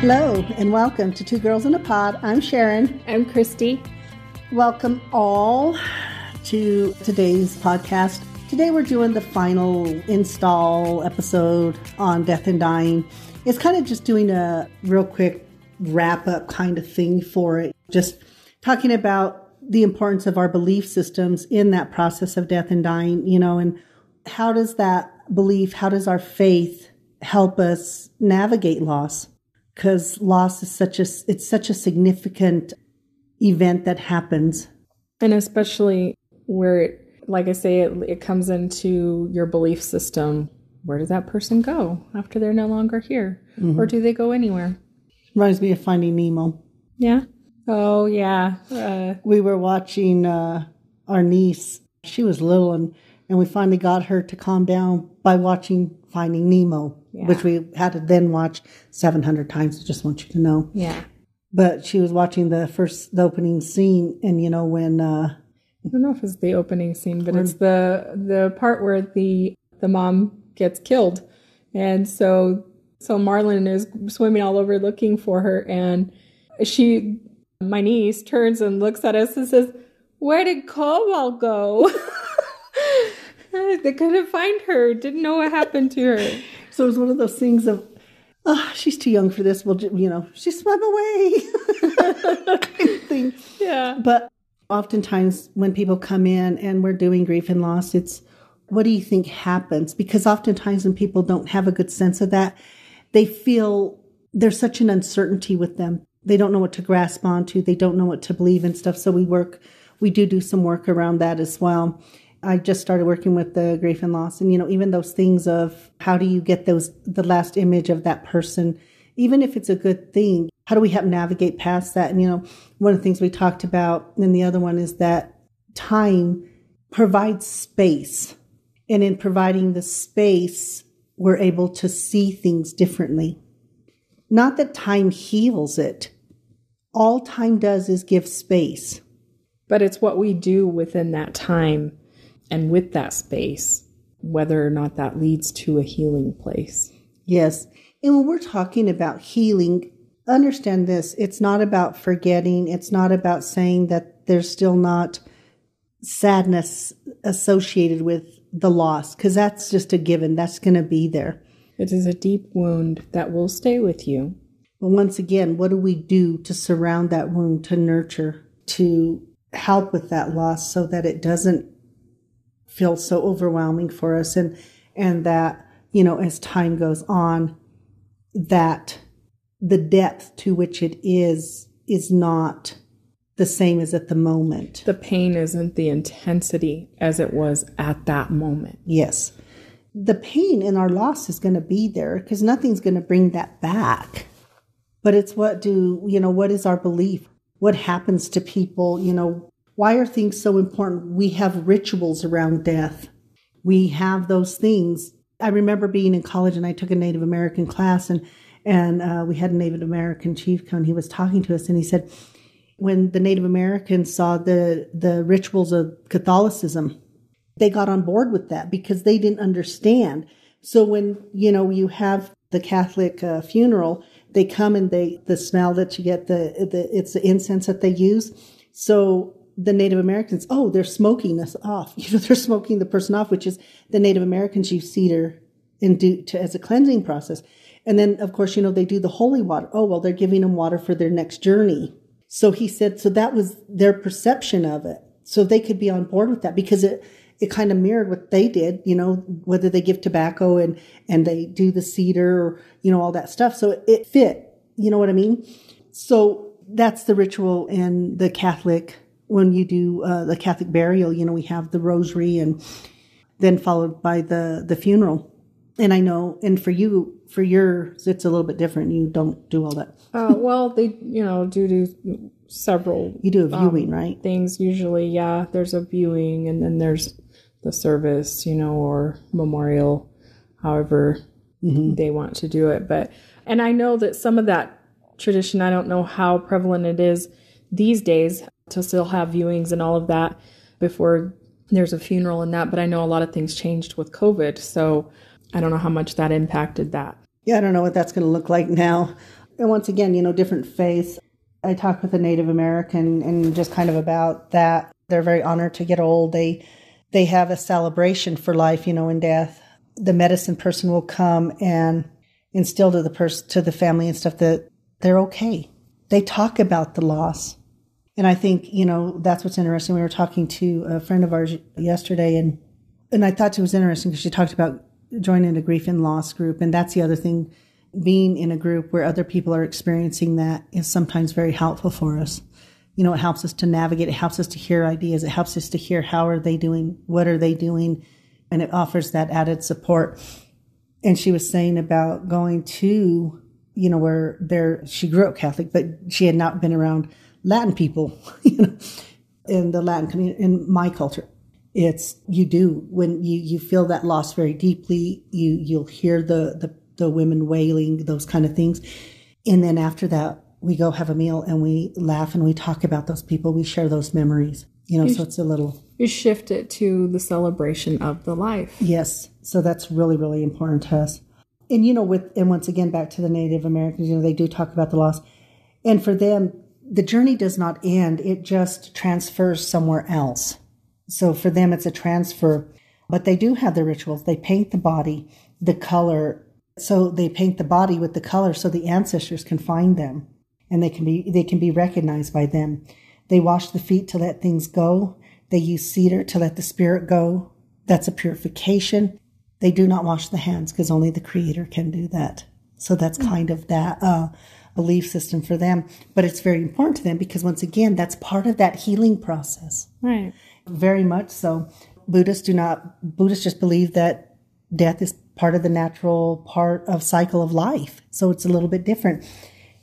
Hello, and welcome to Two Girls in a Pod. I'm Sharon. I'm Christy. Welcome all to today's podcast. Today we're doing the final install episode on death and dying. It's kind of just doing a real quick wrap up kind of thing for it. Just talking about the importance of our belief systems in that process of death and dying, you know, and how does that belief, how does our faith help us navigate loss? Because loss is such a it's such a significant event that happens. And especially where it, like i say it, it comes into your belief system. Where does that person go after they're no longer here? Mm-hmm. or do they go anywhere? Reminds me of finding nemo. Yeah? Oh yeah. Uh, we were watching uh, our niece. She was little and and we finally got her to calm down by watching finding nemo yeah. which we had to then watch 700 times. I just want you to know. Yeah. But she was watching the first, the opening scene, and you know when. Uh, I don't know if it's the opening scene, but it's the the part where the the mom gets killed, and so so Marlin is swimming all over looking for her, and she, my niece, turns and looks at us and says, "Where did Cobalt go?" they couldn't find her. Didn't know what happened to her. So it was one of those things of, oh, she's too young for this. Well, you know, she swam away. kind of thing. Yeah. But oftentimes when people come in and we're doing grief and loss, it's what do you think happens? Because oftentimes when people don't have a good sense of that, they feel there's such an uncertainty with them. They don't know what to grasp onto. They don't know what to believe and stuff. So we work, we do do some work around that as well. I just started working with the grief and loss. And you know even those things of how do you get those the last image of that person even if it's a good thing how do we help navigate past that? And you know one of the things we talked about and the other one is that time provides space. And in providing the space we're able to see things differently. Not that time heals it. All time does is give space. But it's what we do within that time and with that space, whether or not that leads to a healing place. Yes. And when we're talking about healing, understand this it's not about forgetting, it's not about saying that there's still not sadness associated with the loss, because that's just a given, that's going to be there. It is a deep wound that will stay with you. But once again, what do we do to surround that wound, to nurture, to help with that loss so that it doesn't feel so overwhelming for us and and that you know as time goes on that the depth to which it is is not the same as at the moment. The pain isn't the intensity as it was at that moment. Yes. The pain in our loss is going to be there because nothing's going to bring that back. But it's what do you know what is our belief? What happens to people you know why are things so important? We have rituals around death. We have those things. I remember being in college and I took a Native American class and and uh, we had a Native American chief come. He was talking to us and he said, when the Native Americans saw the the rituals of Catholicism, they got on board with that because they didn't understand. So when you know you have the Catholic uh, funeral, they come and they the smell that you get the the it's the incense that they use. So the Native Americans, oh, they're smoking us off. You know, they're smoking the person off, which is the Native Americans use cedar and do to, as a cleansing process. And then, of course, you know, they do the holy water. Oh, well, they're giving them water for their next journey. So he said, so that was their perception of it. So they could be on board with that because it, it kind of mirrored what they did, you know, whether they give tobacco and, and they do the cedar or, you know, all that stuff. So it, it fit, you know what I mean? So that's the ritual in the Catholic when you do uh, the Catholic burial, you know, we have the rosary and then followed by the, the funeral. And I know, and for you, for yours, it's a little bit different. You don't do all that. uh, well, they, you know, do do several. You do a viewing, um, right? Things usually, yeah. There's a viewing, and then there's the service, you know, or memorial, however mm-hmm. they want to do it. But, and I know that some of that tradition, I don't know how prevalent it is these days to still have viewings and all of that before there's a funeral and that. But I know a lot of things changed with COVID. So I don't know how much that impacted that. Yeah, I don't know what that's going to look like now. And once again, you know, different faiths. I talked with a Native American and just kind of about that. They're very honored to get old. They they have a celebration for life, you know, in death. The medicine person will come and instill to the person to the family and stuff that they're okay. They talk about the loss. And I think, you know, that's what's interesting. We were talking to a friend of ours yesterday and and I thought it was interesting because she talked about joining a grief and loss group. And that's the other thing. Being in a group where other people are experiencing that is sometimes very helpful for us. You know, it helps us to navigate. It helps us to hear ideas. It helps us to hear how are they doing? What are they doing? And it offers that added support. And she was saying about going to, you know, where there, she grew up Catholic, but she had not been around Latin people, you know, in the Latin community, in my culture. It's you do when you you feel that loss very deeply you you'll hear the the, the women wailing those kind of things. And then after that we go have a meal and we laugh and we talk about those people. We share those memories you know you so it's a little you shift it to the celebration of the life. Yes. So that's really really important to us. And you know with and once again back to the native americans you know they do talk about the loss. And for them the journey does not end it just transfers somewhere else so for them, it's a transfer. But they do have the rituals. They paint the body, the color. So they paint the body with the color so the ancestors can find them and they can be, they can be recognized by them. They wash the feet to let things go. They use cedar to let the spirit go. That's a purification. They do not wash the hands because only the creator can do that. So that's mm. kind of that, uh, belief system for them. But it's very important to them because once again, that's part of that healing process. Right. Very much so. Buddhists do not, Buddhists just believe that death is part of the natural part of cycle of life. So it's a little bit different.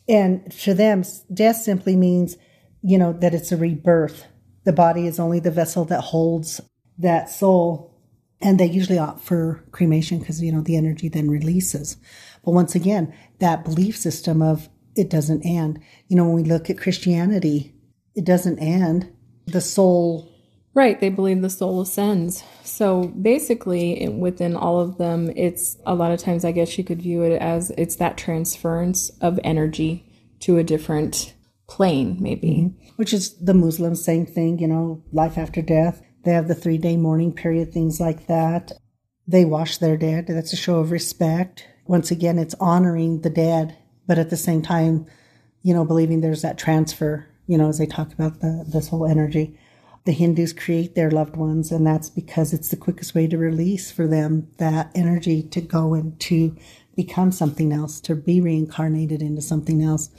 And for them, death simply means, you know, that it's a rebirth. The body is only the vessel that holds that soul. And they usually opt for cremation because, you know, the energy then releases. But once again, that belief system of it doesn't end. You know, when we look at Christianity, it doesn't end. The soul Right, they believe the soul ascends. So basically, within all of them, it's a lot of times, I guess you could view it as it's that transference of energy to a different plane, maybe. Mm-hmm. Which is the Muslim same thing, you know, life after death. They have the three day mourning period, things like that. They wash their dead. That's a show of respect. Once again, it's honoring the dead, but at the same time, you know, believing there's that transfer, you know, as they talk about the, this whole energy the Hindus create their loved ones, and that's because it's the quickest way to release for them that energy to go and to become something else, to be reincarnated into something else.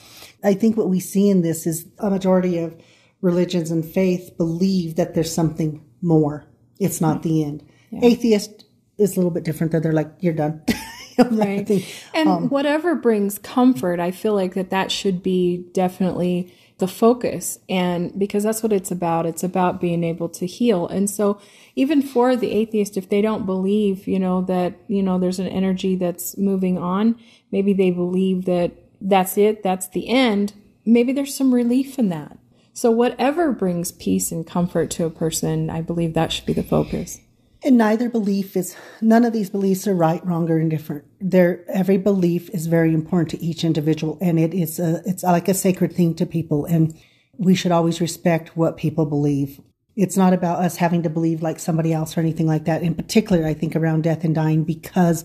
I think what we see in this is a majority of religions and faith believe that there's something more. It's not hmm. the end. Yeah. Atheist is a little bit different. That they're like, you're done. right. And um, whatever brings comfort, I feel like that that should be definitely the focus. And because that's what it's about it's about being able to heal. And so even for the atheist if they don't believe you know that you know there's an energy that's moving on maybe they believe that that's it that's the end maybe there's some relief in that. So whatever brings peace and comfort to a person i believe that should be the focus and neither belief is, none of these beliefs are right, wrong, or indifferent. There, every belief is very important to each individual, and it is a, it's like a sacred thing to people, and we should always respect what people believe. It's not about us having to believe like somebody else or anything like that. In particular, I think around death and dying because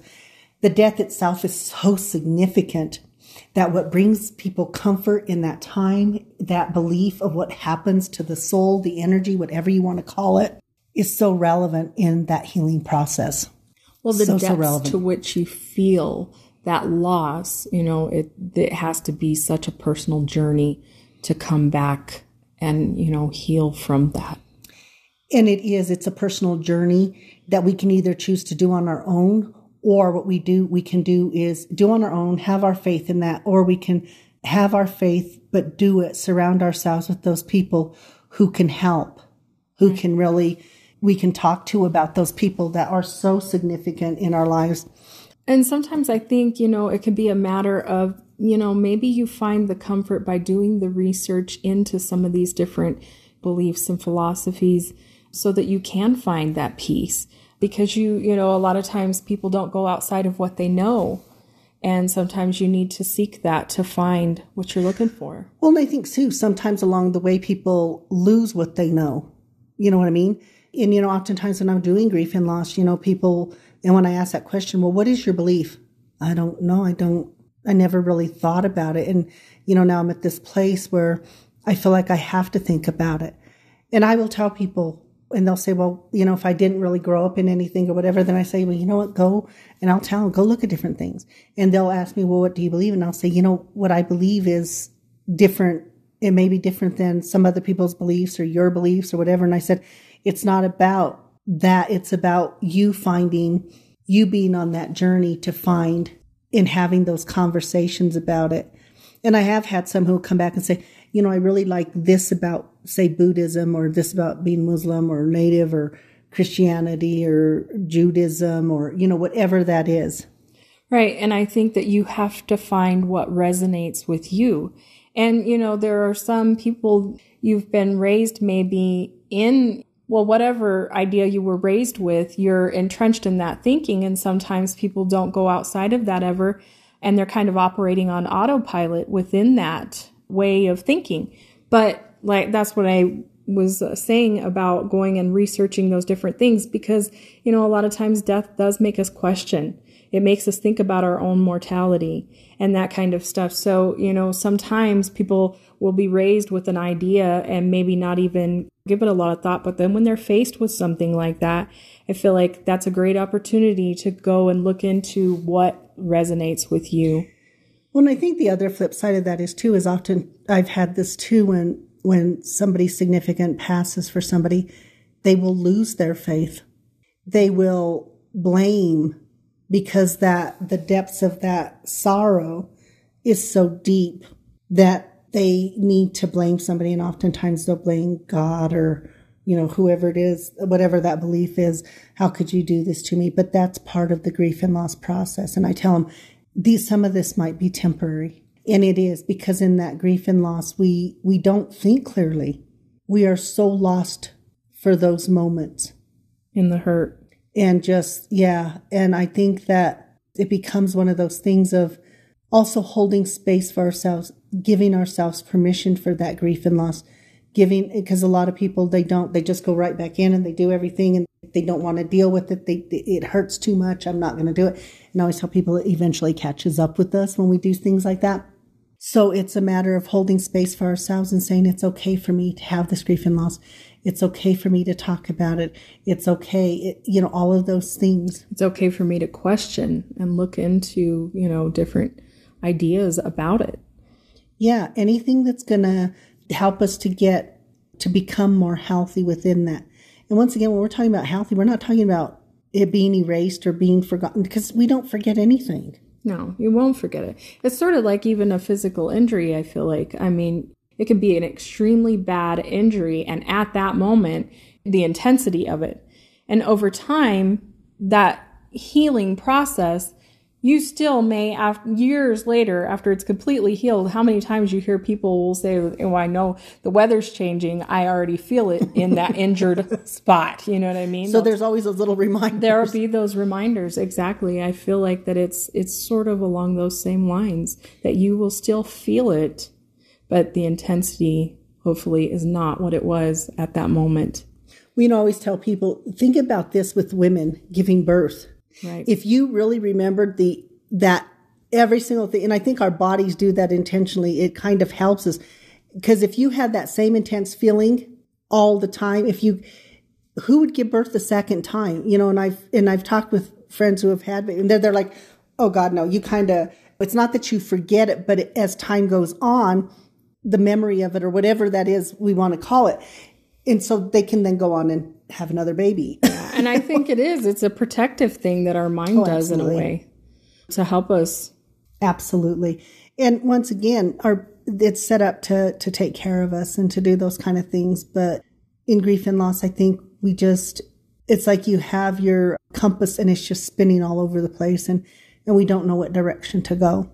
the death itself is so significant that what brings people comfort in that time, that belief of what happens to the soul, the energy, whatever you want to call it, is so relevant in that healing process. Well, the so, depths so to which you feel that loss, you know, it it has to be such a personal journey to come back and you know heal from that. And it is. It's a personal journey that we can either choose to do on our own, or what we do we can do is do on our own, have our faith in that, or we can have our faith but do it, surround ourselves with those people who can help, who right. can really we can talk to about those people that are so significant in our lives. And sometimes I think, you know, it could be a matter of, you know, maybe you find the comfort by doing the research into some of these different beliefs and philosophies so that you can find that peace. Because you, you know, a lot of times people don't go outside of what they know. And sometimes you need to seek that to find what you're looking for. Well, and I think too, sometimes along the way, people lose what they know. You know what I mean? And, you know, oftentimes when I'm doing grief and loss, you know, people, and when I ask that question, well, what is your belief? I don't know. I don't, I never really thought about it. And, you know, now I'm at this place where I feel like I have to think about it. And I will tell people, and they'll say, well, you know, if I didn't really grow up in anything or whatever, then I say, well, you know what, go, and I'll tell them, go look at different things. And they'll ask me, well, what do you believe? And I'll say, you know, what I believe is different. It may be different than some other people's beliefs or your beliefs or whatever. And I said, it's not about that. It's about you finding, you being on that journey to find and having those conversations about it. And I have had some who come back and say, you know, I really like this about, say, Buddhism or this about being Muslim or Native or Christianity or Judaism or, you know, whatever that is. Right. And I think that you have to find what resonates with you. And, you know, there are some people you've been raised maybe in, well, whatever idea you were raised with, you're entrenched in that thinking. And sometimes people don't go outside of that ever. And they're kind of operating on autopilot within that way of thinking. But like, that's what I was uh, saying about going and researching those different things because, you know, a lot of times death does make us question. It makes us think about our own mortality and that kind of stuff. So, you know, sometimes people will be raised with an idea and maybe not even give it a lot of thought. But then when they're faced with something like that, I feel like that's a great opportunity to go and look into what resonates with you. Well, and I think the other flip side of that is too, is often I've had this too when when somebody significant passes for somebody, they will lose their faith. They will blame because that the depths of that sorrow is so deep that they need to blame somebody and oftentimes they'll blame God or you know whoever it is whatever that belief is how could you do this to me but that's part of the grief and loss process and I tell them these some of this might be temporary and it is because in that grief and loss, we, we don't think clearly. We are so lost for those moments. In the hurt. And just, yeah. And I think that it becomes one of those things of also holding space for ourselves, giving ourselves permission for that grief and loss, giving, because a lot of people, they don't, they just go right back in and they do everything and they don't want to deal with it. They, it hurts too much. I'm not going to do it. And I always tell people it eventually catches up with us when we do things like that. So it's a matter of holding space for ourselves and saying it's okay for me to have this grief and loss. It's okay for me to talk about it. It's okay, it, you know, all of those things. It's okay for me to question and look into, you know, different ideas about it. Yeah, anything that's going to help us to get to become more healthy within that. And once again, when we're talking about healthy, we're not talking about it being erased or being forgotten because we don't forget anything. No, you won't forget it. It's sort of like even a physical injury, I feel like. I mean, it can be an extremely bad injury, and at that moment, the intensity of it. And over time, that healing process you still may, after, years later, after it's completely healed, how many times you hear people will say, "Oh, I know the weather's changing. I already feel it in that injured spot." You know what I mean? So there's always those little reminders. There will be those reminders. Exactly. I feel like that it's it's sort of along those same lines that you will still feel it, but the intensity hopefully is not what it was at that moment. We always tell people think about this with women giving birth Right. If you really remembered the that every single thing, and I think our bodies do that intentionally, it kind of helps us. Because if you had that same intense feeling all the time, if you who would give birth the second time? You know, and I've and I've talked with friends who have had, and they're they're like, oh God, no, you kind of. It's not that you forget it, but it, as time goes on, the memory of it or whatever that is we want to call it, and so they can then go on and have another baby. and I think it is. It's a protective thing that our mind oh, does absolutely. in a way to help us. Absolutely. And once again, our it's set up to to take care of us and to do those kind of things. But in grief and loss, I think we just it's like you have your compass and it's just spinning all over the place and and we don't know what direction to go.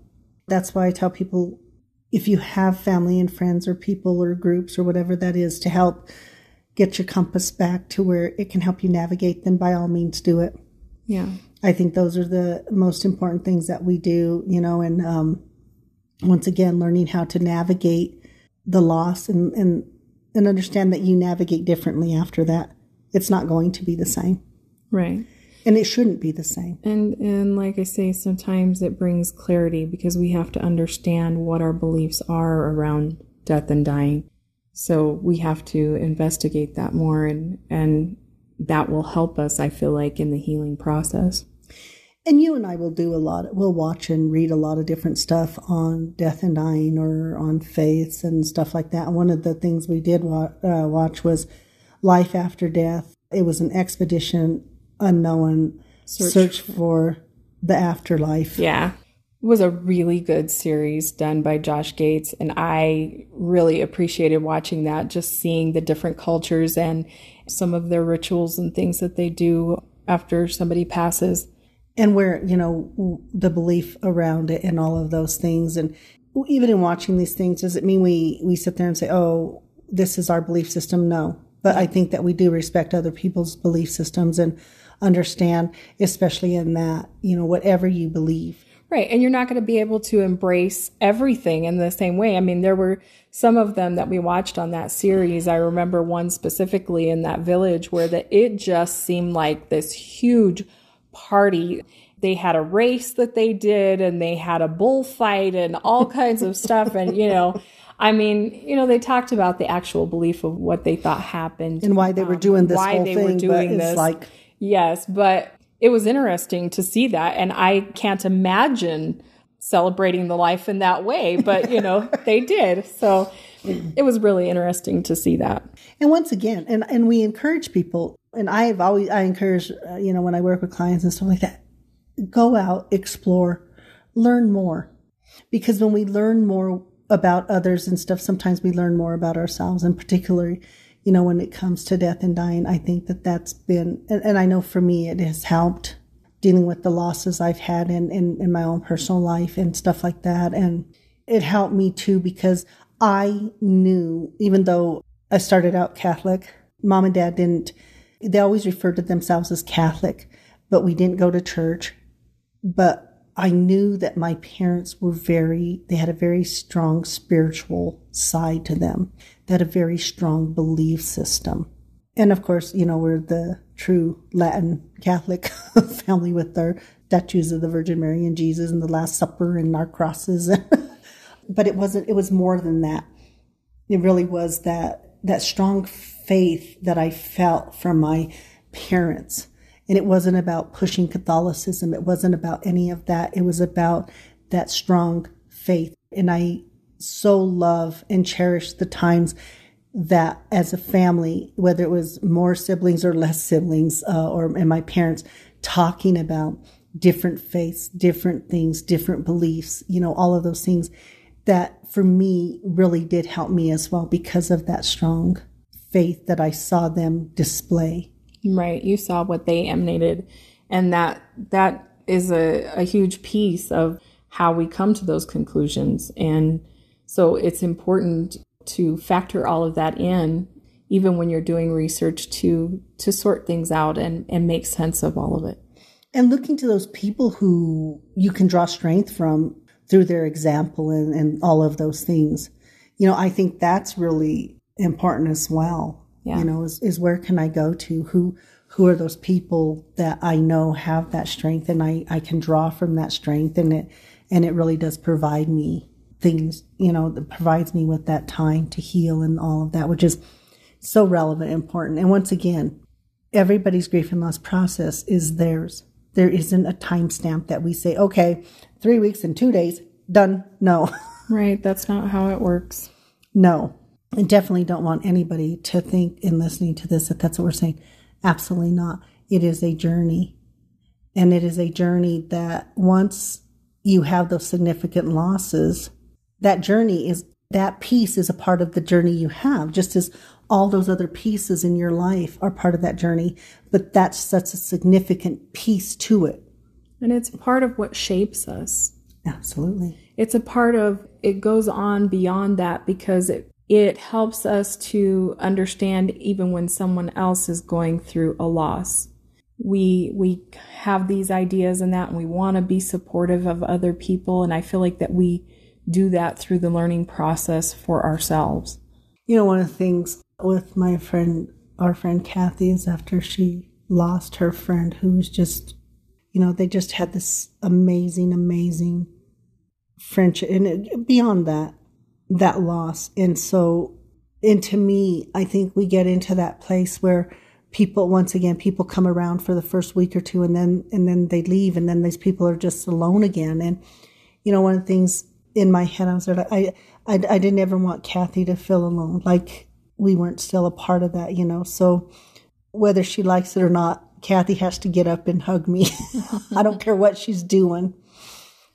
That's why I tell people if you have family and friends or people or groups or whatever that is to help get your compass back to where it can help you navigate, then by all means do it. Yeah. I think those are the most important things that we do, you know, and um, once again, learning how to navigate the loss and, and, and understand that you navigate differently after that. It's not going to be the same. Right. And it shouldn't be the same. And and like I say, sometimes it brings clarity because we have to understand what our beliefs are around death and dying. So we have to investigate that more and and that will help us, I feel like, in the healing process. And you and I will do a lot. We'll watch and read a lot of different stuff on death and dying or on faiths and stuff like that. And one of the things we did wa- uh, watch was Life After Death. It was an expedition unknown search, search for the afterlife. Yeah. It was a really good series done by Josh Gates, and I really appreciated watching that, just seeing the different cultures and some of their rituals and things that they do after somebody passes. And where, you know, the belief around it and all of those things. And even in watching these things, does it mean we, we sit there and say, oh, this is our belief system? No. But I think that we do respect other people's belief systems and understand, especially in that, you know, whatever you believe Right. And you're not going to be able to embrace everything in the same way. I mean, there were some of them that we watched on that series. I remember one specifically in that village where the, it just seemed like this huge party. They had a race that they did and they had a bullfight and all kinds of stuff. And, you know, I mean, you know, they talked about the actual belief of what they thought happened and why they were doing this. Um, why they thing, were doing this. Like, yes, but it was interesting to see that. And I can't imagine celebrating the life in that way, but you know, they did. So it was really interesting to see that. And once again, and, and we encourage people, and I've always, I encourage, uh, you know, when I work with clients and stuff like that, go out, explore, learn more. Because when we learn more about others and stuff, sometimes we learn more about ourselves and particularly you know, when it comes to death and dying, I think that that's been, and, and I know for me, it has helped dealing with the losses I've had in, in, in my own personal life and stuff like that. And it helped me too because I knew, even though I started out Catholic, mom and dad didn't, they always referred to themselves as Catholic, but we didn't go to church. But I knew that my parents were very, they had a very strong spiritual side to them. Had a very strong belief system. And of course, you know, we're the true Latin Catholic family with our statues of the Virgin Mary and Jesus and the Last Supper and our crosses. but it wasn't, it was more than that. It really was that, that strong faith that I felt from my parents and it wasn't about pushing Catholicism. It wasn't about any of that. It was about that strong faith. And I so love and cherish the times that as a family, whether it was more siblings or less siblings, uh, or and my parents talking about different faiths, different things, different beliefs, you know, all of those things that for me really did help me as well because of that strong faith that I saw them display. Right. You saw what they emanated. And that that is a, a huge piece of how we come to those conclusions. And so it's important to factor all of that in, even when you're doing research to to sort things out and, and make sense of all of it. And looking to those people who you can draw strength from through their example and, and all of those things. You know, I think that's really important as well. Yeah. You know, is, is where can I go to? Who who are those people that I know have that strength and I, I can draw from that strength and it and it really does provide me things, you know, that provides me with that time to heal and all of that, which is so relevant and important. And once again, everybody's grief and loss process is theirs. There isn't a timestamp that we say, okay, three weeks and two days, done. No. Right. That's not how it works. No. I definitely don't want anybody to think in listening to this that that's what we're saying. Absolutely not. It is a journey. And it is a journey that once you have those significant losses, that journey is that piece is a part of the journey you have, just as all those other pieces in your life are part of that journey. But that's such a significant piece to it. And it's part of what shapes us. Absolutely. It's a part of it goes on beyond that because it it helps us to understand even when someone else is going through a loss. we we have these ideas and that and we want to be supportive of other people and I feel like that we do that through the learning process for ourselves. You know, one of the things with my friend, our friend Kathy, is after she lost her friend who was just, you know, they just had this amazing, amazing friendship. And beyond that, that loss. And so, and to me, I think we get into that place where people, once again, people come around for the first week or two and then, and then they leave and then these people are just alone again. And, you know, one of the things in my head, I was like, I, I, I didn't ever want Kathy to feel alone. Like we weren't still a part of that, you know. So whether she likes it or not, Kathy has to get up and hug me. I don't care what she's doing,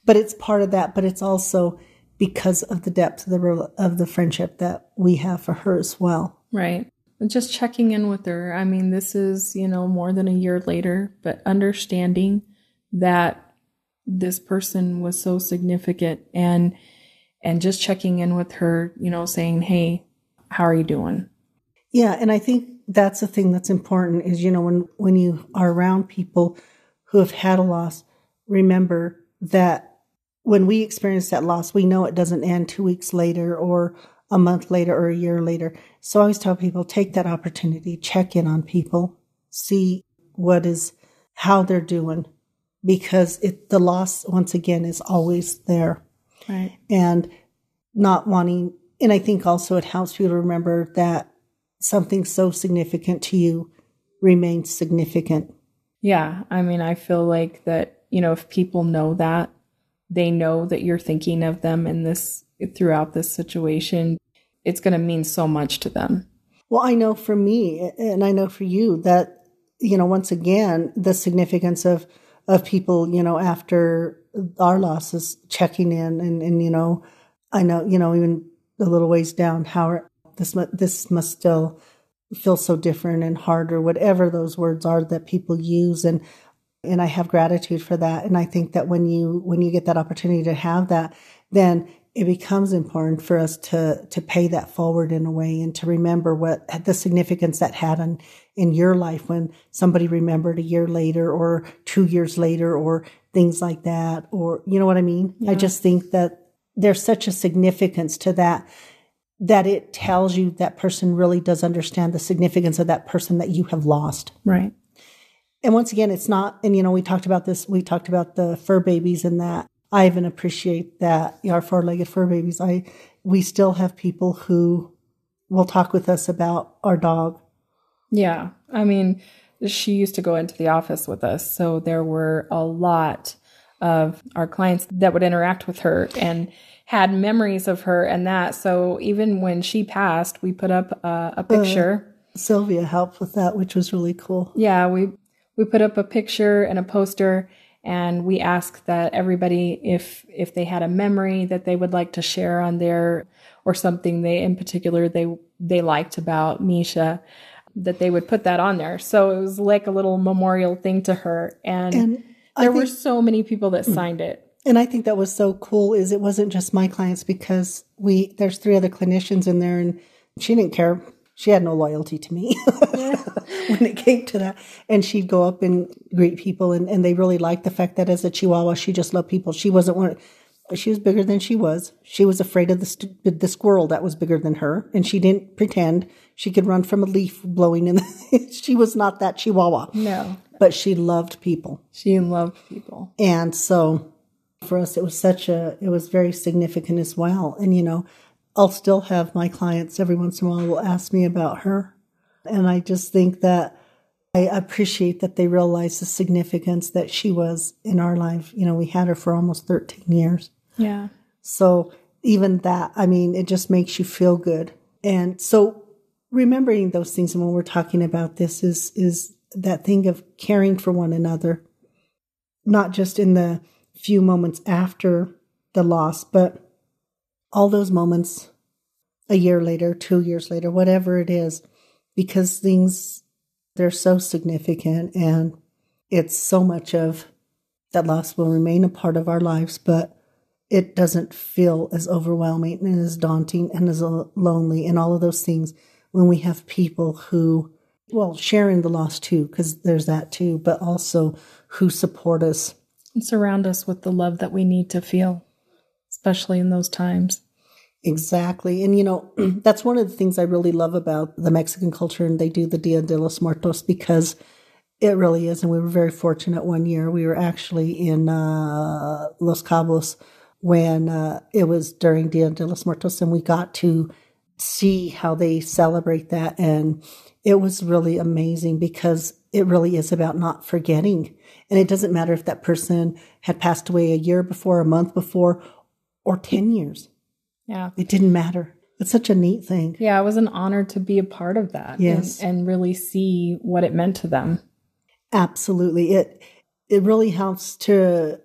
but it's part of that. But it's also because of the depth of the of the friendship that we have for her as well. Right. Just checking in with her. I mean, this is you know more than a year later, but understanding that this person was so significant and and just checking in with her, you know, saying, "Hey, how are you doing?" Yeah, and I think that's the thing that's important is you know when when you are around people who have had a loss, remember that when we experience that loss, we know it doesn't end 2 weeks later or a month later or a year later. So I always tell people take that opportunity, check in on people, see what is how they're doing because it the loss once again is always there. Right. And not wanting and I think also it helps you to remember that something so significant to you remains significant. Yeah, I mean I feel like that, you know, if people know that, they know that you're thinking of them in this throughout this situation, it's going to mean so much to them. Well, I know for me and I know for you that you know once again the significance of of people, you know, after our losses checking in and, and, you know, I know, you know, even a little ways down, how this, this must still feel so different and hard or whatever those words are that people use. And, and I have gratitude for that. And I think that when you, when you get that opportunity to have that, then it becomes important for us to to pay that forward in a way and to remember what the significance that had in in your life when somebody remembered a year later or two years later or things like that or you know what I mean? Yeah. I just think that there's such a significance to that that it tells you that person really does understand the significance of that person that you have lost. Right. And once again, it's not, and you know, we talked about this, we talked about the fur babies and that I even appreciate that our four-legged fur babies. I we still have people who will talk with us about our dog. Yeah, I mean, she used to go into the office with us, so there were a lot of our clients that would interact with her and had memories of her and that. So even when she passed, we put up a, a picture. Uh, Sylvia helped with that, which was really cool. Yeah, we we put up a picture and a poster and we asked that everybody if if they had a memory that they would like to share on there or something they in particular they they liked about Misha that they would put that on there. So it was like a little memorial thing to her. And, and there think, were so many people that mm. signed it. And I think that was so cool is it wasn't just my clients because we there's three other clinicians in there and she didn't care she had no loyalty to me when it came to that. And she'd go up and greet people, and, and they really liked the fact that as a Chihuahua, she just loved people. She wasn't one. She was bigger than she was. She was afraid of the the squirrel that was bigger than her, and she didn't pretend she could run from a leaf blowing in. The, she was not that Chihuahua. No, but she loved people. She loved people, and so for us, it was such a. It was very significant as well. And you know, I'll still have my clients every once in a while will ask me about her. And I just think that I appreciate that they realize the significance that she was in our life. You know, we had her for almost 13 years. Yeah. So even that, I mean, it just makes you feel good. And so remembering those things and when we're talking about this is, is that thing of caring for one another, not just in the few moments after the loss, but all those moments a year later, two years later, whatever it is, because things, they're so significant and it's so much of that loss will remain a part of our lives, but it doesn't feel as overwhelming and as daunting and as lonely and all of those things when we have people who well, sharing the loss too, because there's that too, but also who support us. And surround us with the love that we need to feel, especially in those times. Exactly. And, you know, that's one of the things I really love about the Mexican culture, and they do the Dia de los Muertos because it really is. And we were very fortunate one year. We were actually in uh, Los Cabos when uh, it was during Dia de los Muertos, and we got to see how they celebrate that. And it was really amazing because it really is about not forgetting. And it doesn't matter if that person had passed away a year before, a month before, or 10 years. Yeah. It didn't matter. It's such a neat thing. Yeah, it was an honor to be a part of that. Yes. And, and really see what it meant to them. Absolutely. It it really helps to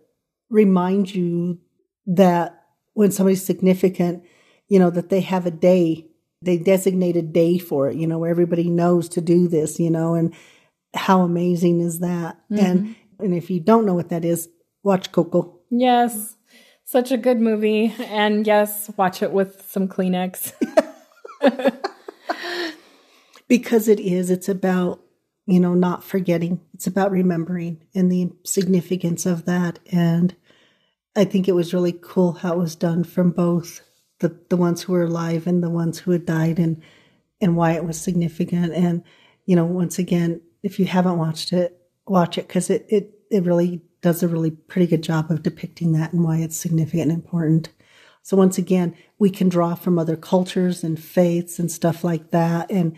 remind you that when somebody's significant, you know, that they have a day, they designate a day for it, you know, where everybody knows to do this, you know, and how amazing is that? Mm-hmm. And and if you don't know what that is, watch Coco. Yes. Such a good movie. And yes, watch it with some Kleenex. because it is, it's about, you know, not forgetting. It's about remembering and the significance of that. And I think it was really cool how it was done from both the, the ones who were alive and the ones who had died and, and why it was significant. And, you know, once again, if you haven't watched it, watch it because it, it, it really does a really pretty good job of depicting that and why it's significant and important. So once again, we can draw from other cultures and faiths and stuff like that. And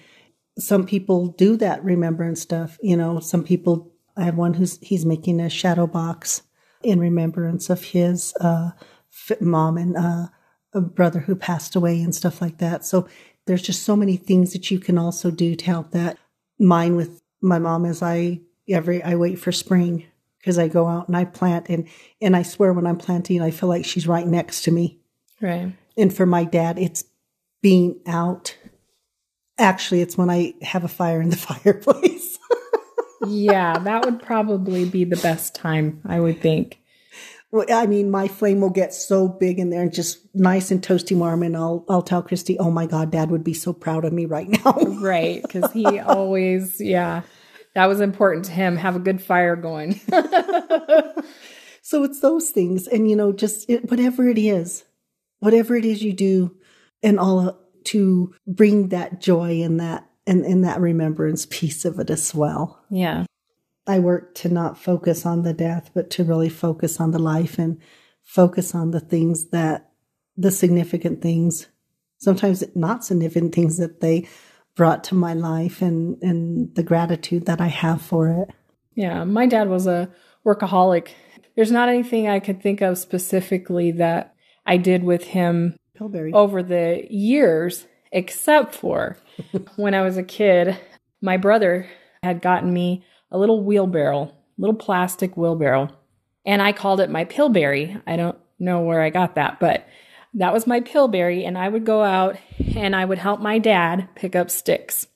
some people do that remembrance stuff. You know, some people, I have one who's, he's making a shadow box in remembrance of his, uh, mom and, uh, a brother who passed away and stuff like that. So there's just so many things that you can also do to help that. Mine with my mom is I every I wait for spring because I go out and I plant and and I swear when I'm planting I feel like she's right next to me. Right. And for my dad it's being out. Actually, it's when I have a fire in the fireplace. yeah, that would probably be the best time, I would think. Well, I mean, my flame will get so big in there and just nice and toasty warm, and I'll I'll tell Christy, "Oh my God, Dad would be so proud of me right now." right, because he always, yeah, that was important to him. Have a good fire going. so it's those things, and you know, just it, whatever it is, whatever it is you do, and all to bring that joy and that and in that remembrance piece of it as well. Yeah. I work to not focus on the death, but to really focus on the life and focus on the things that the significant things, sometimes not significant things that they brought to my life and, and the gratitude that I have for it. Yeah. My dad was a workaholic. There's not anything I could think of specifically that I did with him Pillberry. over the years, except for when I was a kid, my brother had gotten me a little wheelbarrow, little plastic wheelbarrow. And I called it my pillberry. I don't know where I got that, but that was my pillberry. And I would go out and I would help my dad pick up sticks.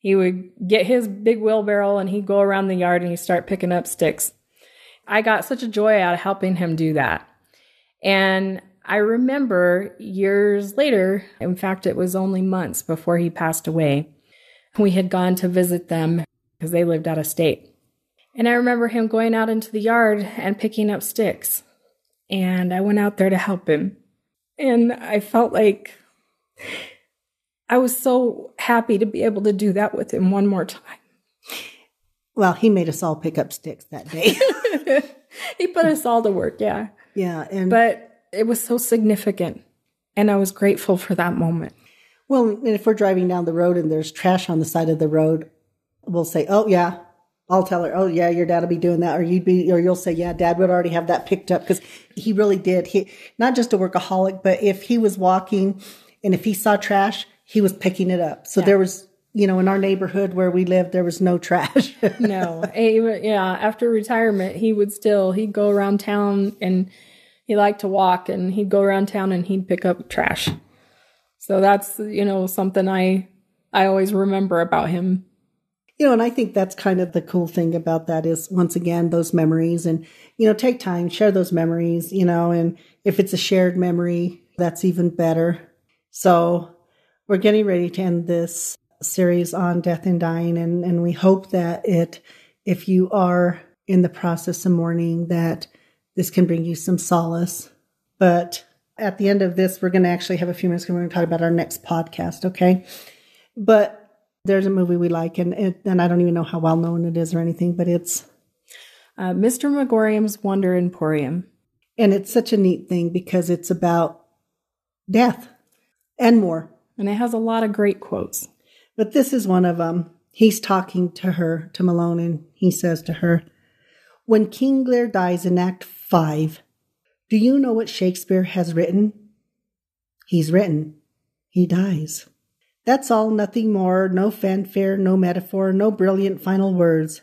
He would get his big wheelbarrow and he'd go around the yard and he'd start picking up sticks. I got such a joy out of helping him do that. And I remember years later, in fact, it was only months before he passed away, we had gone to visit them because they lived out of state. And I remember him going out into the yard and picking up sticks. And I went out there to help him. And I felt like I was so happy to be able to do that with him one more time. Well, he made us all pick up sticks that day. he put us all to work, yeah. Yeah. And But it was so significant. And I was grateful for that moment. well, and if we're driving down the road and there's trash on the side of the road, we'll say, "Oh yeah." I'll tell her, "Oh yeah, your dad will be doing that," or you'd be, or you'll say, "Yeah, dad would already have that picked up," because he really did. He not just a workaholic, but if he was walking and if he saw trash, he was picking it up. So Yeah. there was, you know, in our neighborhood where we lived, there was no trash. No, yeah, after retirement, he would still, he'd go around town and he liked to walk and he'd go around town and he'd pick up trash. So that's, you know, something I, I always remember about him. You know, and I think that's kind of the cool thing about that is once again, those memories and, you know, take time, share those memories, you know, and if it's a shared memory, that's even better. So we're getting ready to end this series on death and dying, and, and we hope that it, if you are in the process of mourning, that this can bring you some solace. But at the end of this, we're going to actually have a few minutes we're going to talk about our next podcast, okay? But there's a movie we like, and it, and I don't even know how well known it is or anything, but it's uh, Mr. Magorium's Wonder Emporium, and it's such a neat thing because it's about death and more, and it has a lot of great quotes. But this is one of them. He's talking to her, to Malone, and he says to her, "When King Lear dies in Act Five, do you know what Shakespeare has written? He's written, he dies." That's all, nothing more, no fanfare, no metaphor, no brilliant final words.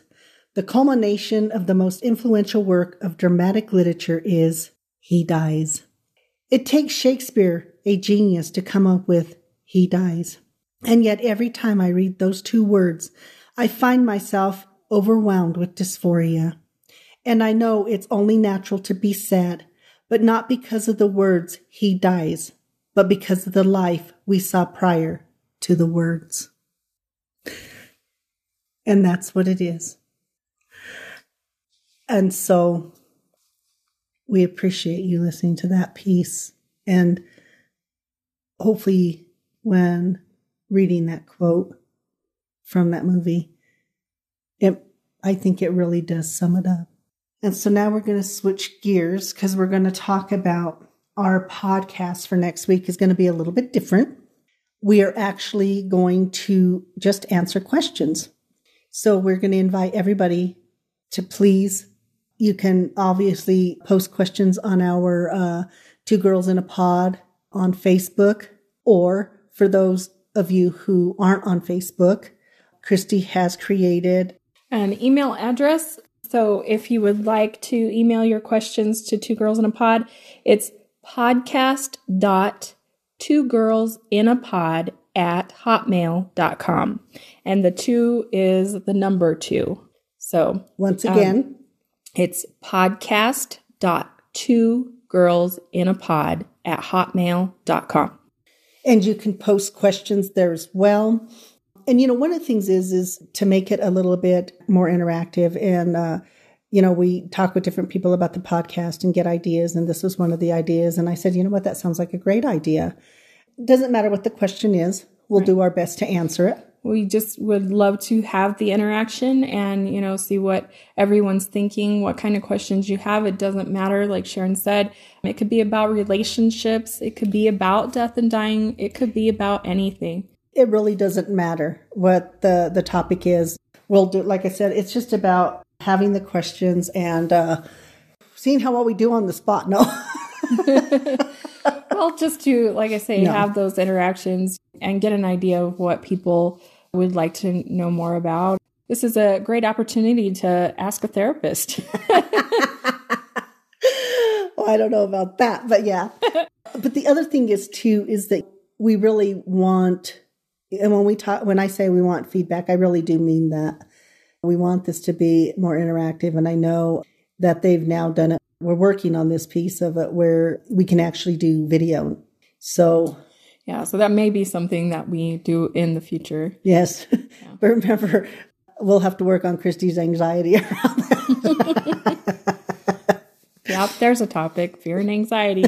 The culmination of the most influential work of dramatic literature is He Dies. It takes Shakespeare, a genius, to come up with He Dies. And yet, every time I read those two words, I find myself overwhelmed with dysphoria. And I know it's only natural to be sad, but not because of the words He dies, but because of the life we saw prior to the words. And that's what it is. And so we appreciate you listening to that piece. And hopefully, when reading that quote from that movie, it, I think it really does sum it up. And so now we're going to switch gears because we're going to talk about our podcast for next week is going to be a little bit different we are actually going to just answer questions. So we're going to invite everybody to please. You can obviously post questions on our uh, Two Girls in a Pod on Facebook, or for those of you who aren't on Facebook, Christy has created an email address. So if you would like to email your questions to Two Girls in a Pod, it's podcast dot two girls in a pod at hotmail.com. And the two is the number two. So once again, um, it's podcast dot two girls in a pod at hotmail.com. And you can post questions there as well. And you know, one of the things is is to make it a little bit more interactive and uh, you know, we talk with different people about the podcast and get ideas. And this was one of the ideas. And I said, you know what? That sounds like a great idea. Doesn't matter what the question is. We'll right. do our best to answer it. We just would love to have the interaction and, you know, see what everyone's thinking, what kind of questions you have. It doesn't matter. Like Sharon said, it could be about relationships. It could be about death and dying. It could be about anything. It really doesn't matter what the, the topic is. We'll do, like I said, it's just about having the questions and uh, seeing how well we do on the spot. No. well, just to, like I say, no. have those interactions and get an idea of what people would like to know more about. This is a great opportunity to ask a therapist. well, I don't know about that, but yeah. but the other thing is too is that we really want and when we talk when I say we want feedback, I really do mean that. We want this to be more interactive. And I know that they've now done it. We're working on this piece of it where we can actually do video. So, yeah, so that may be something that we do in the future. Yes. Yeah. but remember, we'll have to work on Christy's anxiety around that. yep, there's a topic fear and anxiety.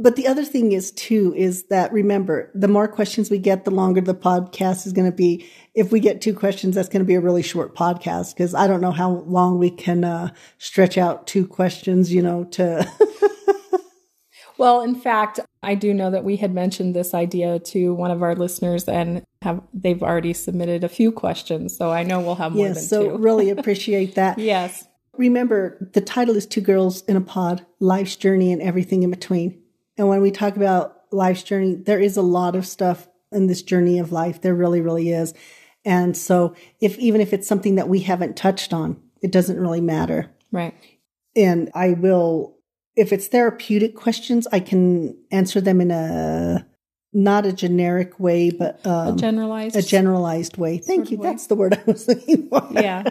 But the other thing is too is that remember, the more questions we get, the longer the podcast is going to be. If we get two questions, that's going to be a really short podcast because I don't know how long we can uh, stretch out two questions. You know, to. well, in fact, I do know that we had mentioned this idea to one of our listeners, and have they've already submitted a few questions. So I know we'll have more yes, than so two. really appreciate that. yes. Remember, the title is Two Girls in a Pod Life's Journey and Everything in Between. And when we talk about life's journey, there is a lot of stuff in this journey of life. There really, really is. And so if even if it's something that we haven't touched on, it doesn't really matter. Right. And I will if it's therapeutic questions, I can answer them in a not a generic way, but um, a generalized a generalized way. Thank you. Way. That's the word I was looking for. Yeah.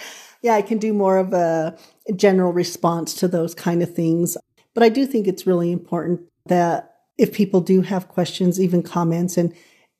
yeah, I can do more of a general response to those kind of things. But I do think it's really important that if people do have questions, even comments, and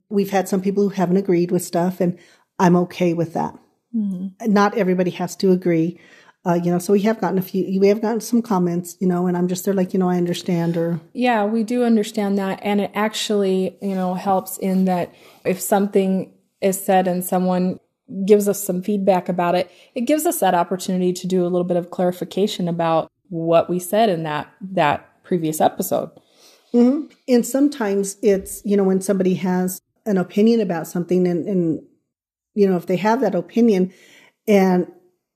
we've had some people who haven't agreed with stuff, and I'm okay with that. Mm-hmm. Not everybody has to agree. Uh, you know, so we have gotten a few, we have gotten some comments, you know, and I'm just there like, you know, I understand or. Yeah, we do understand that. And it actually, you know, helps in that if something is said and someone gives us some feedback about it, it gives us that opportunity to do a little bit of clarification about what we said in that, that previous episode. Mm-hmm. And sometimes it's, you know, when somebody has an opinion about something and, and, you know, if they have that opinion and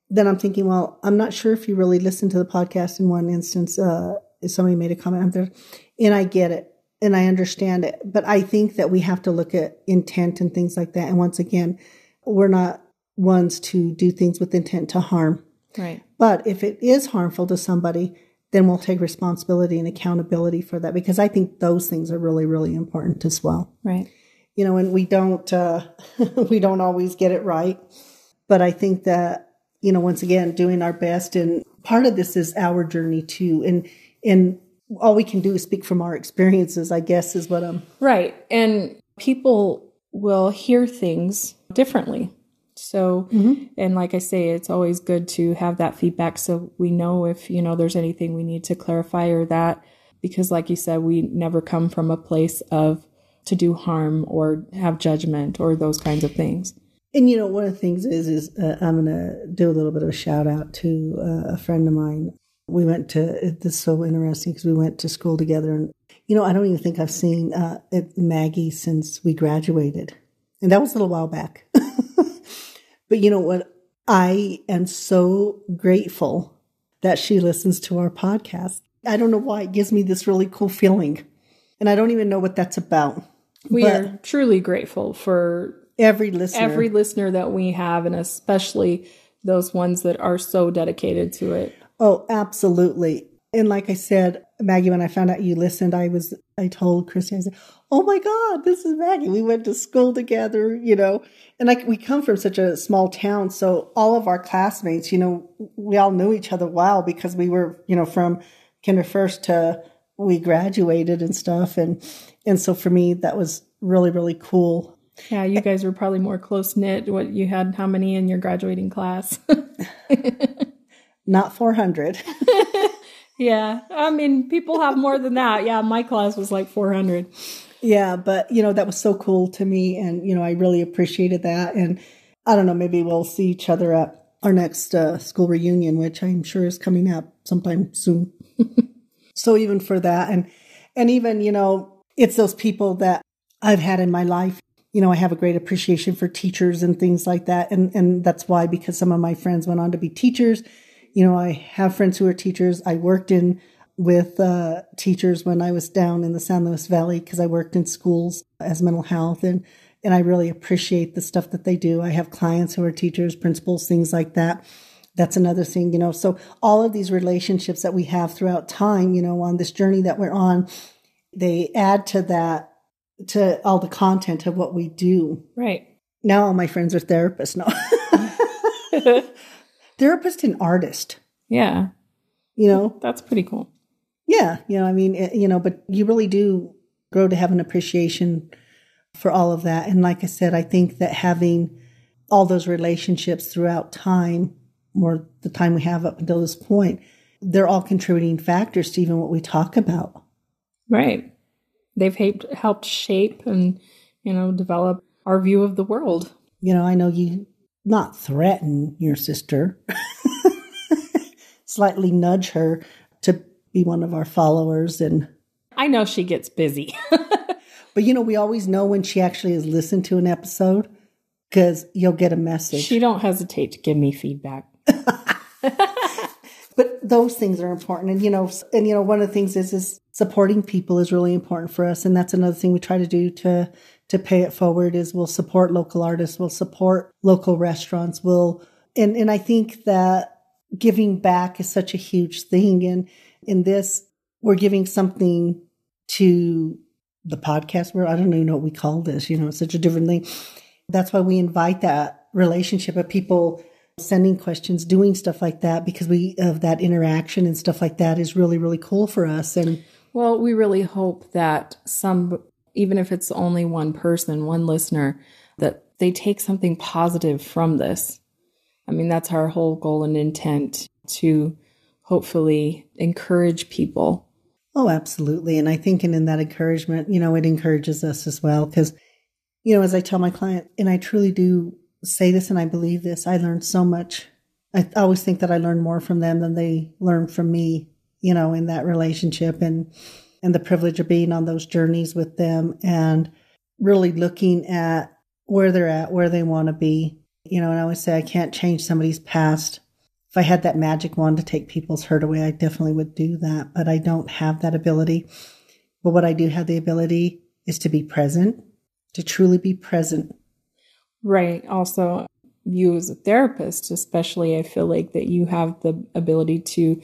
then I'm thinking, well, I'm not sure if you really listened to the podcast in one instance. Uh, if somebody made a comment out there, and I get it and I understand it, but I think that we have to look at intent and things like that. And once again, we're not ones to do things with intent to harm. Right. But if it is harmful to somebody, then we'll take responsibility and accountability for that because I think those things are really, really important as well. Right. You know, and we don't, uh, we don't always get it right, but I think that you know, once again, doing our best. And part of this is our journey too. And, and all we can do is speak from our experiences, I guess, is what I'm. Right. And people will hear things differently. So, mm-hmm. and like I say, it's always good to have that feedback so we know if, you know, there's anything we need to clarify or that, because like you said, we never come from a place of to do harm or have judgment or those kinds of things. And you know, one of the things is, is uh, I'm going to do a little bit of a shout out to uh, a friend of mine. We went to, this is so interesting because we went to school together. And, you know, I don't even think I've seen uh, Maggie since we graduated. And that was a little while back. but you know what? I am so grateful that she listens to our podcast. I don't know why it gives me this really cool feeling. And I don't even know what that's about. We are truly grateful for every listener every listener that we have and especially those ones that are so dedicated to it oh absolutely and like i said maggie when i found out you listened i was i told christy i said oh my god this is maggie we went to school together you know and like we come from such a small town so all of our classmates you know we all knew each other well because we were you know from kinder first to we graduated and stuff and and so for me that was really really cool yeah, you guys were probably more close knit. What you had, how many in your graduating class? Not 400. yeah, I mean, people have more than that. Yeah, my class was like 400. Yeah, but you know, that was so cool to me. And, you know, I really appreciated that. And I don't know, maybe we'll see each other at our next uh, school reunion, which I'm sure is coming up sometime soon. so even for that, and, and even, you know, it's those people that I've had in my life you know, I have a great appreciation for teachers and things like that. And, and that's why, because some of my friends went on to be teachers, you know, I have friends who are teachers. I worked in with uh, teachers when I was down in the San Luis Valley because I worked in schools as mental health and and I really appreciate the stuff that they do. I have clients who are teachers, principals, things like that. That's another thing, you know. So all of these relationships that we have throughout time, you know, on this journey that we're on, they add to that to all the content of what we do. Right. Now all my friends are therapists. No. Therapist and artist. Yeah. You know, that's pretty cool. Yeah. You know, I mean, it, you know, but you really do grow to have an appreciation for all of that. And like I said, I think that having all those relationships throughout time, or the time we have up until this point, they're all contributing factors to even what we talk about. Right they've helped helped shape and you know develop our view of the world. You know, I know you not threaten your sister, slightly nudge her to be one of our followers and I know she gets busy. but you know, we always know when she actually has listened to an episode because you'll get a message. She don't hesitate to give me feedback. but those things are important and you know and you know one of the things is is supporting people is really important for us and that's another thing we try to do to to pay it forward is we'll support local artists we'll support local restaurants we'll and and i think that giving back is such a huge thing. And in this we're giving something to the podcast where i don't even know what we call this you know it's such a different thing. That's why we invite that relationship of people sending questions, doing stuff like that because we of that interaction and stuff like that is really really cool for us. And well, we really hope that some even if it's only one person, one listener, that they take something positive from this. I mean, that's our whole goal and intent to hopefully encourage people. Oh, absolutely. And I think in, in that encouragement, you know, it encourages us as well. Because, you know, as I tell my client, and I truly do say this and I believe this, I learned so much. I always think that I learn more from them than they learn from me, you know, in that relationship and, and the privilege of being on those journeys with them and really looking at where they're at, where they want to be. You know, and I always say I can't change somebody's past. If I had that magic wand to take people's hurt away, I definitely would do that, but I don't have that ability. But what I do have the ability is to be present, to truly be present. Right. Also, you as a therapist, especially, I feel like that you have the ability to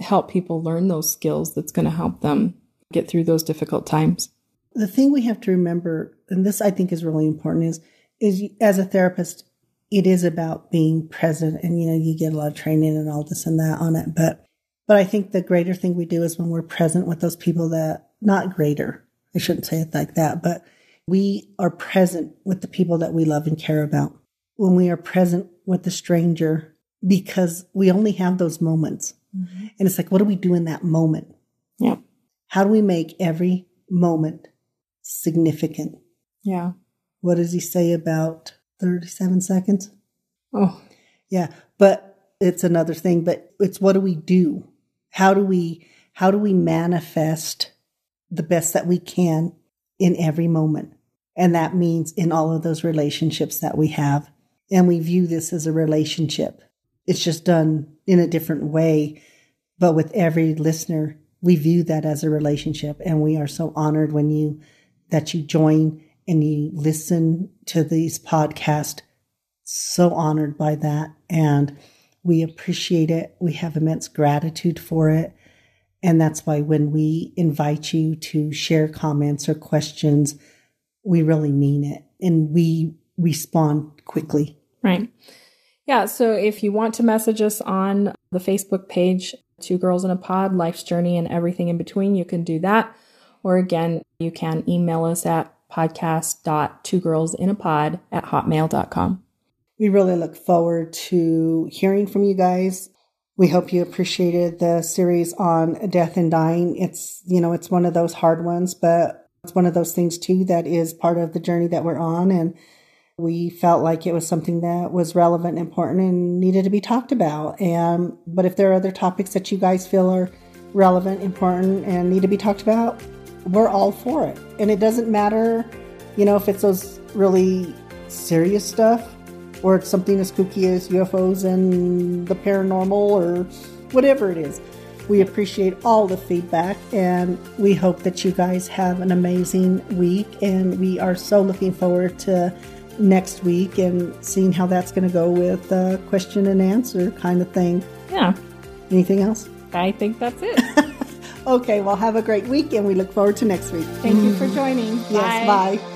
help people learn those skills that's going to help them get through those difficult times. The thing we have to remember, and this I think is really important, is is as a therapist, it is about being present, and you know you get a lot of training and all this and that on it, but but I think the greater thing we do is when we're present with those people that not greater, I shouldn't say it like that, but we are present with the people that we love and care about. When we are present with the stranger, because we only have those moments. Mm-hmm. And it's like, what do we do in that moment? Yeah. How do we make every moment significant? Yeah. What does he say about 37 seconds? Oh. Yeah. But it's another thing, but it's what do we do? How do we, how do we manifest the best that we can in every moment? And that means in all of those relationships that we have. And we view this as a relationship. It's just done in a different way. But with every listener, we view that as a relationship. And we are so honored when you, that you join and you listen to these podcasts. So honored by that. And we appreciate it. We have immense gratitude for it. And that's why when we invite you to share comments or questions, we really mean it and we respond quickly. Right. Yeah. So if you want to message us on the Facebook page, Two Girls in a Pod, Life's Journey, and everything in between, you can do that. Or again, you can email us at podcast.twogirlsinapod at hotmail.com. We really look forward to hearing from you guys. We hope you appreciated the series on death and dying. It's, you know, it's one of those hard ones, but it's one of those things too that is part of the journey that we're on. And we felt like it was something that was relevant, important, and needed to be talked about. And but if there are other topics that you guys feel are relevant, important, and need to be talked about, we're all for it. And it doesn't matter, you know, if it's those really serious stuff or it's something as kooky as UFOs and the paranormal or whatever it is. We appreciate all the feedback and we hope that you guys have an amazing week. And we are so looking forward to next week and seeing how that's going to go with a question and answer kind of thing. Yeah. Anything else? I think that's it. okay, well, have a great week and we look forward to next week. Thank you for joining. Yes, bye. bye.